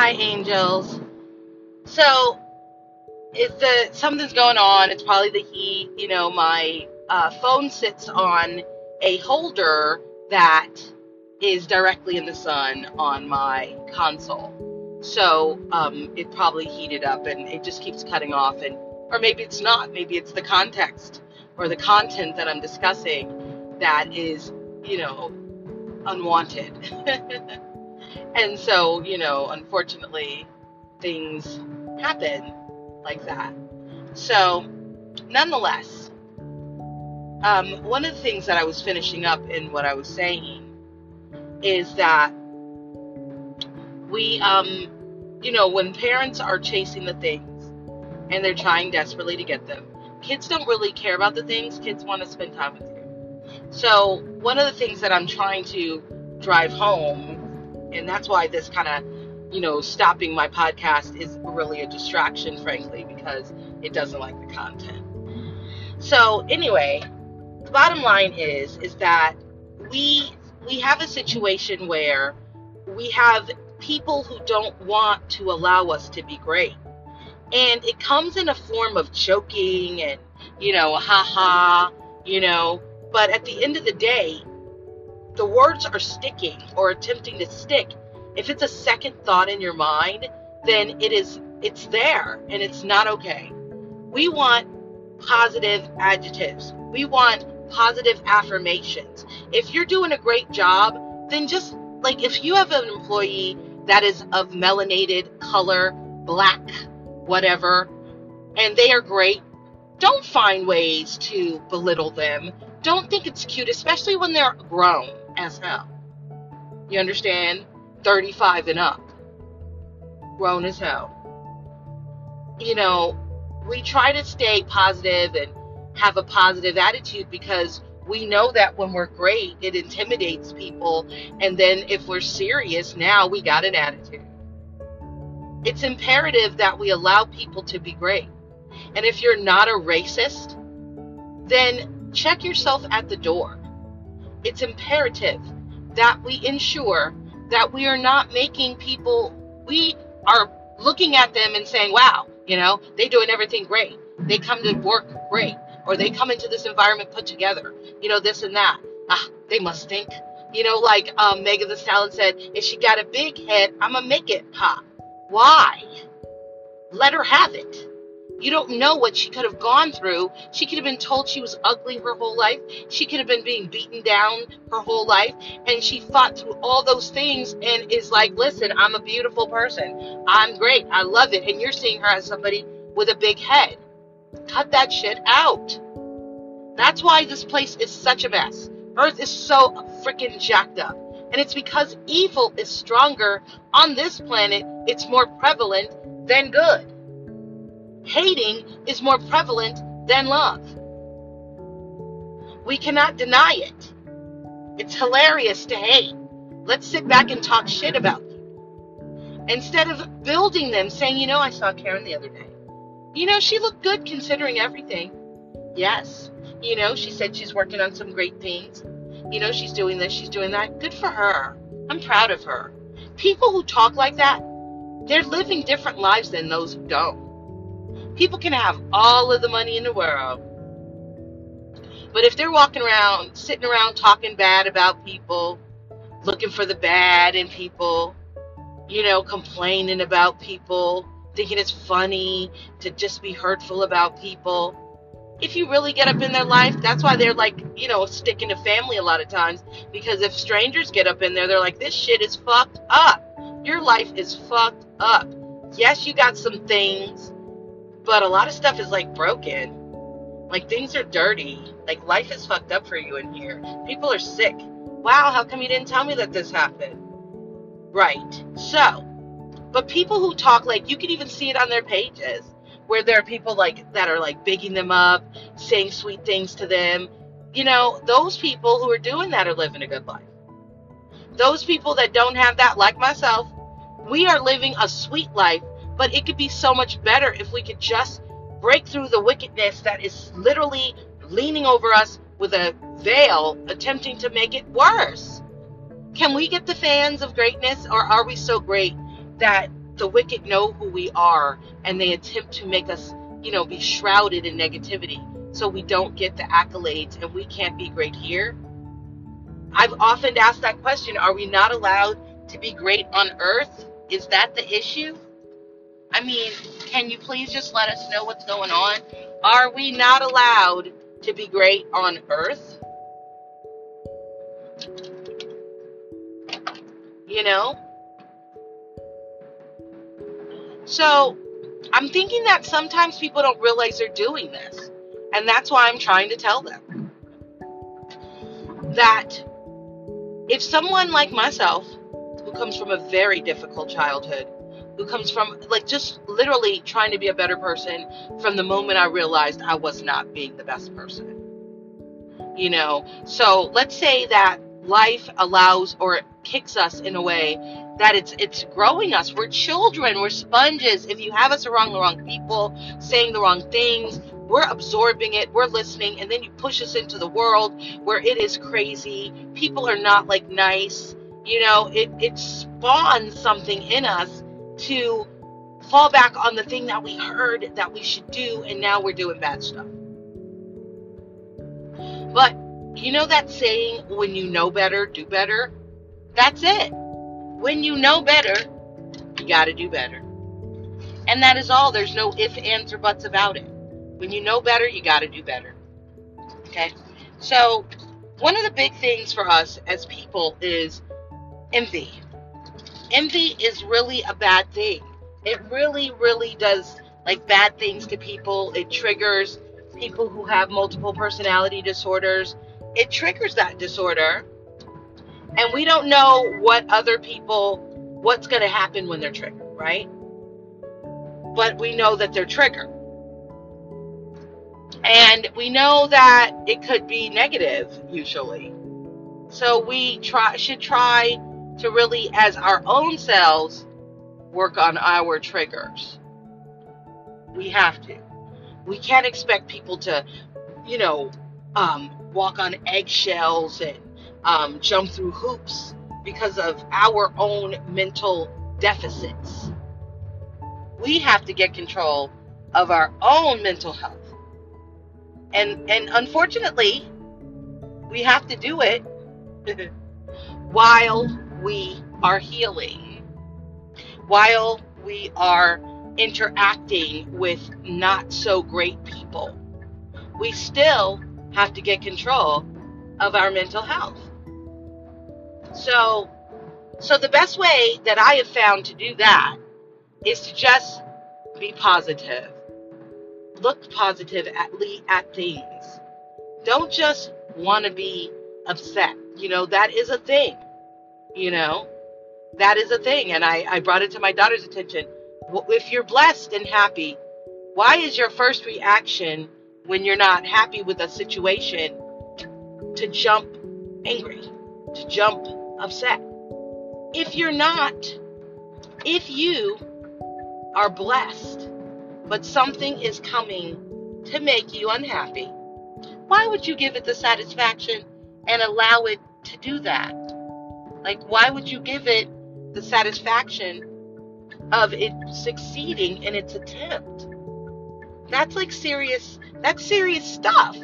Hi, angels. So, if the something's going on, it's probably the heat. You know, my uh, phone sits on a holder that is directly in the sun on my console. So, um, it probably heated up and it just keeps cutting off. And or maybe it's not. Maybe it's the context or the content that I'm discussing that is, you know, unwanted. and so, you know, unfortunately, things happen like that. So, nonetheless, um, one of the things that I was finishing up in what I was saying is that we, um, you know, when parents are chasing the things and they're trying desperately to get them, kids don't really care about the things, kids want to spend time with you. So, one of the things that I'm trying to drive home, and that's why this kind of, you know, stopping my podcast is really a distraction, frankly, because it doesn't like the content. So, anyway, the bottom line is is that we we have a situation where we have people who don't want to allow us to be great. And it comes in a form of joking and, you know, haha, you know, but at the end of the day, the words are sticking or attempting to stick. If it's a second thought in your mind, then it is it's there and it's not okay. We want positive adjectives. We want positive affirmations. If you're doing a great job, then just like if you have an employee that is of melanated color, black, whatever, and they are great, don't find ways to belittle them. Don't think it's cute, especially when they're grown as hell. You understand? 35 and up. Grown as hell. You know, we try to stay positive and have a positive attitude because we know that when we're great, it intimidates people. And then if we're serious, now we got an attitude. It's imperative that we allow people to be great. And if you're not a racist, then check yourself at the door. It's imperative that we ensure that we are not making people, we are looking at them and saying, wow, you know, they're doing everything great. They come to work great, or they come into this environment put together, you know, this and that. Ah, they must stink. You know, like um, Megan Thee Stallion said, if she got a big head, I'm going to make it pop. Why? Let her have it. You don't know what she could have gone through. She could have been told she was ugly her whole life. She could have been being beaten down her whole life. And she fought through all those things and is like, listen, I'm a beautiful person. I'm great. I love it. And you're seeing her as somebody with a big head. Cut that shit out. That's why this place is such a mess. Earth is so freaking jacked up. And it's because evil is stronger on this planet, it's more prevalent than good. Hating is more prevalent than love. We cannot deny it. It's hilarious to hate. Let's sit back and talk shit about you. Instead of building them, saying, you know, I saw Karen the other day. You know, she looked good considering everything. Yes. You know, she said she's working on some great things. You know, she's doing this, she's doing that. Good for her. I'm proud of her. People who talk like that, they're living different lives than those who don't. People can have all of the money in the world. But if they're walking around, sitting around talking bad about people, looking for the bad in people, you know, complaining about people, thinking it's funny to just be hurtful about people, if you really get up in their life, that's why they're like, you know, sticking to family a lot of times. Because if strangers get up in there, they're like, this shit is fucked up. Your life is fucked up. Yes, you got some things, but a lot of stuff is like broken. Like things are dirty. Like life is fucked up for you in here. People are sick. Wow, how come you didn't tell me that this happened? Right. So, but people who talk like you can even see it on their pages where there are people like that are like bigging them up, saying sweet things to them. You know, those people who are doing that are living a good life. Those people that don't have that, like myself, we are living a sweet life, but it could be so much better if we could just break through the wickedness that is literally leaning over us with a veil, attempting to make it worse. Can we get the fans of greatness, or are we so great that the wicked know who we are and they attempt to make us, you know, be shrouded in negativity so we don't get the accolades and we can't be great here. I've often asked that question are we not allowed to be great on earth? Is that the issue? I mean, can you please just let us know what's going on? Are we not allowed to be great on earth? You know? So, I'm thinking that sometimes people don't realize they're doing this. And that's why I'm trying to tell them that if someone like myself, who comes from a very difficult childhood, who comes from like just literally trying to be a better person from the moment I realized I was not being the best person. You know, so let's say that life allows or kicks us in a way that it's it's growing us. We're children, we're sponges. If you have us around the wrong people, saying the wrong things, we're absorbing it, we're listening, and then you push us into the world where it is crazy. People are not like nice. You know, it, it spawns something in us to fall back on the thing that we heard that we should do, and now we're doing bad stuff. But you know that saying, when you know better, do better? That's it. When you know better, you got to do better. And that is all. There's no ifs, ands, or buts about it. When you know better, you got to do better. Okay? So, one of the big things for us as people is envy envy is really a bad thing. It really, really does like bad things to people. It triggers people who have multiple personality disorders. It triggers that disorder. And we don't know what other people, what's going to happen when they're triggered, right? But we know that they're triggered. And we know that it could be negative usually. So we try should try to really, as our own selves, work on our triggers. We have to. We can't expect people to, you know, um, walk on eggshells and um, jump through hoops because of our own mental deficits. We have to get control of our own mental health. And and unfortunately, we have to do it while we are healing, while we are interacting with not so great people, we still have to get control of our mental health. So, so the best way that I have found to do that is to just be positive. Look positive at at things. Don't just want to be upset. You know, that is a thing. You know, that is a thing. And I, I brought it to my daughter's attention. If you're blessed and happy, why is your first reaction when you're not happy with a situation to jump angry, to jump upset? If you're not, if you are blessed, but something is coming to make you unhappy, why would you give it the satisfaction and allow it to do that? Like, why would you give it the satisfaction of it succeeding in its attempt? That's like serious, that's serious stuff.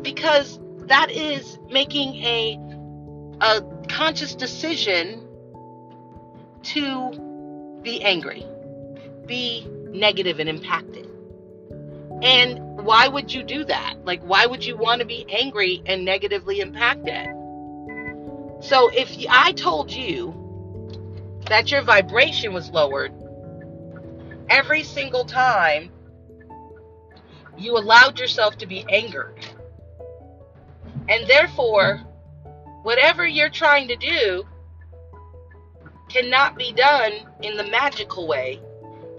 Because that is making a, a conscious decision to be angry, be negative and impacted. And why would you do that? Like, why would you want to be angry and negatively impacted? So if I told you that your vibration was lowered every single time you allowed yourself to be angered, and therefore, whatever you're trying to do cannot be done in the magical way,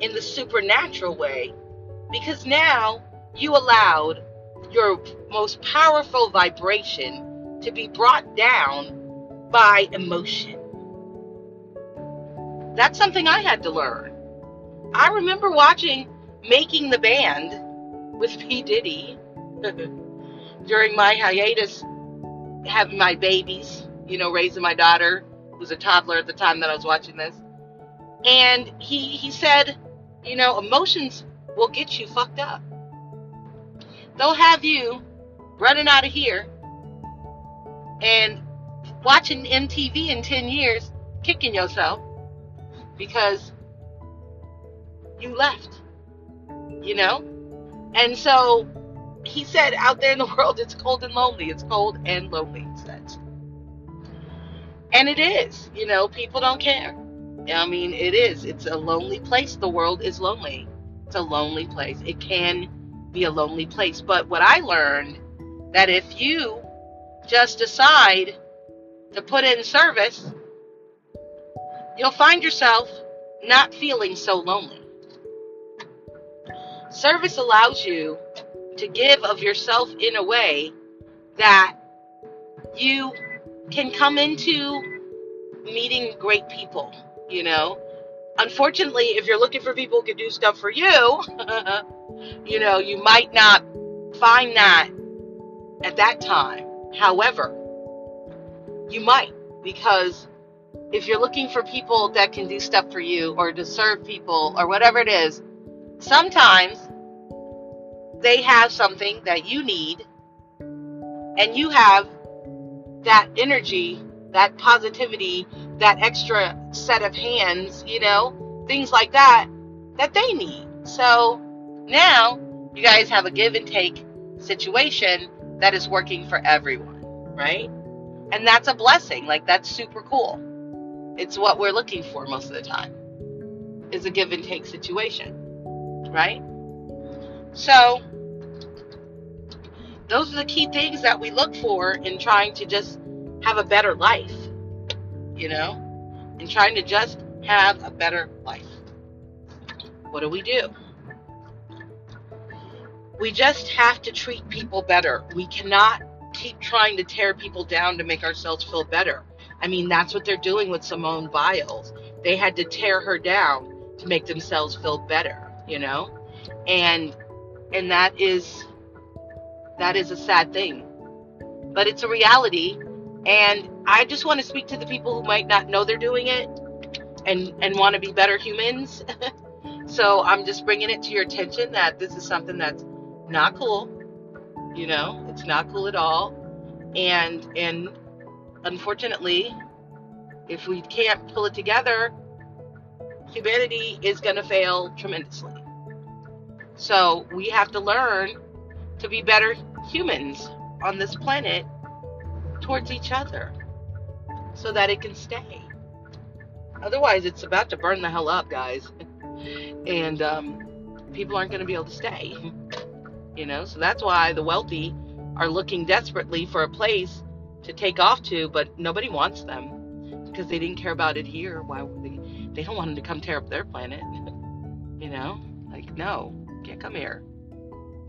in the supernatural way, because now you allowed your most powerful vibration to be brought down by emotion. That's something I had to learn. I remember watching Making the Band with P. Diddy during my hiatus, having my babies, you know, raising my daughter, who's a toddler at the time that I was watching this. And he, he said, you know, emotions will get you fucked up. They'll have you running out of here and watching MTV in 10 years, kicking yourself because you left, you know? And so he said, out there in the world, it's cold and lonely. It's cold and lonely, he said. And it is, you know, people don't care. I mean, it is. It's a lonely place. The world is lonely. It's a lonely place. It can be a lonely place. But what I learned that if you just decide to put in service, you'll find yourself not feeling so lonely. Service allows you to give of yourself in a way that you can come into meeting great people, you know. Unfortunately, if you're looking for people who can do stuff for you, you know, you might not find that at that time. However, you might because if you're looking for people that can do stuff for you or to serve people or whatever it is, sometimes they have something that you need and you have that energy, that positivity, that extra set of hands, you know, things like that that they need. So now you guys have a give and take situation that is working for everyone, right? And that's a blessing. Like that's super cool. It's what we're looking for most of the time. Is a give and take situation, right? So those are the key things that we look for in trying to just have a better life, you know, and trying to just have a better life. What do we do? We just have to treat people better. We cannot keep trying to tear people down to make ourselves feel better. I mean, that's what they're doing with Simone Biles. They had to tear her down to make themselves feel better, you know? And and that is that is a sad thing. But it's a reality and I just want to speak to the people who might not know they're doing it and and want to be better humans. so I'm just bringing it to your attention that this is something that's not cool. You know, it's not cool at all. And and unfortunately, if we can't pull it together, humanity is going to fail tremendously. So we have to learn to be better humans on this planet towards each other so that it can stay. Otherwise, it's about to burn the hell up, guys. and um, people aren't going to be able to stay. you know, so that's why the wealthy are looking desperately for a place to take off to, but nobody wants them because they didn't care about it here. Why would they? They don't want them to come tear up their planet. you know, like no, can't come here.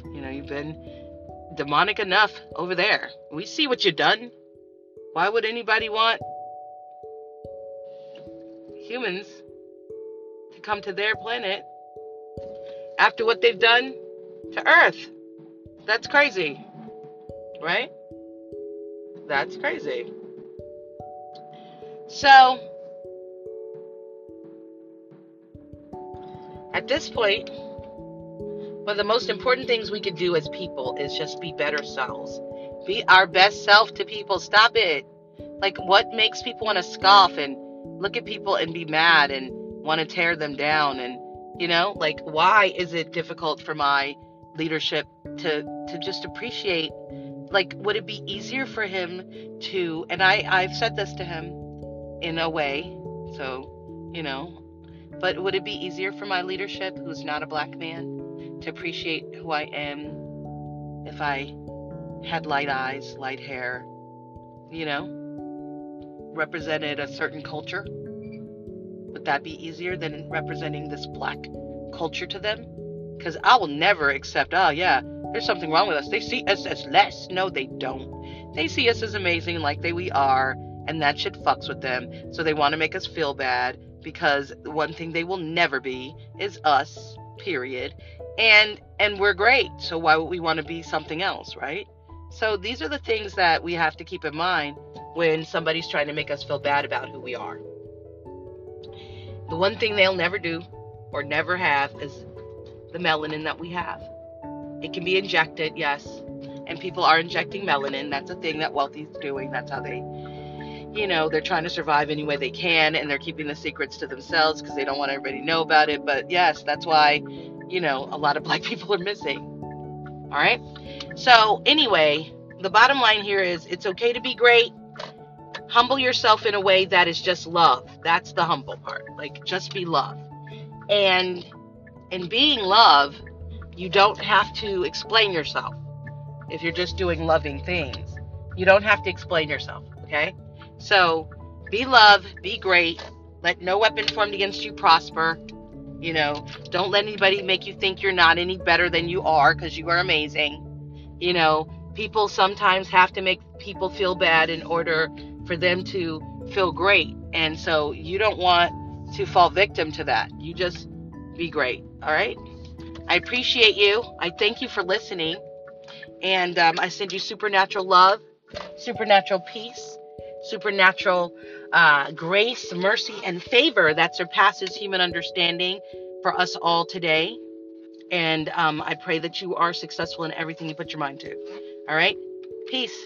You know, you've been demonic enough over there. We see what you've done. Why would anybody want humans to come to their planet after what they've done to Earth? That's crazy. Right? That's crazy. So, at this point, one of the most important things we could do as people is just be better selves. Be our best self to people. Stop it. Like, what makes people want to scoff and look at people and be mad and want to tear them down? And, you know, like, why is it difficult for my leadership to, to just appreciate? Like, would it be easier for him to, and I, I've said this to him in a way, so, you know, but would it be easier for my leadership, who's not a black man, to appreciate who I am if I had light eyes, light hair, you know, represented a certain culture? Would that be easier than representing this black culture to them? Because I will never accept, oh, yeah, there's something wrong with us. They see us as less. No, they don't. They see us as amazing, like they we are, and that shit fucks with them. So they want to make us feel bad because one thing they will never be is us. Period. And and we're great. So why would we want to be something else, right? So these are the things that we have to keep in mind when somebody's trying to make us feel bad about who we are. The one thing they'll never do or never have is the melanin that we have. It can be injected, yes. And people are injecting melanin. That's a thing that Wealthy's doing. That's how they, you know, they're trying to survive any way they can and they're keeping the secrets to themselves because they don't want everybody to know about it. But yes, that's why, you know, a lot of black people are missing. All right. So, anyway, the bottom line here is it's okay to be great. Humble yourself in a way that is just love. That's the humble part. Like, just be love. And in being love, you don't have to explain yourself if you're just doing loving things. You don't have to explain yourself, okay? So be love, be great. Let no weapon formed against you prosper. You know, don't let anybody make you think you're not any better than you are because you are amazing. You know, people sometimes have to make people feel bad in order for them to feel great. And so you don't want to fall victim to that. You just be great. All right. I appreciate you. I thank you for listening. And um, I send you supernatural love, supernatural peace, supernatural uh, grace, mercy, and favor that surpasses human understanding for us all today. And um, I pray that you are successful in everything you put your mind to. All right? Peace.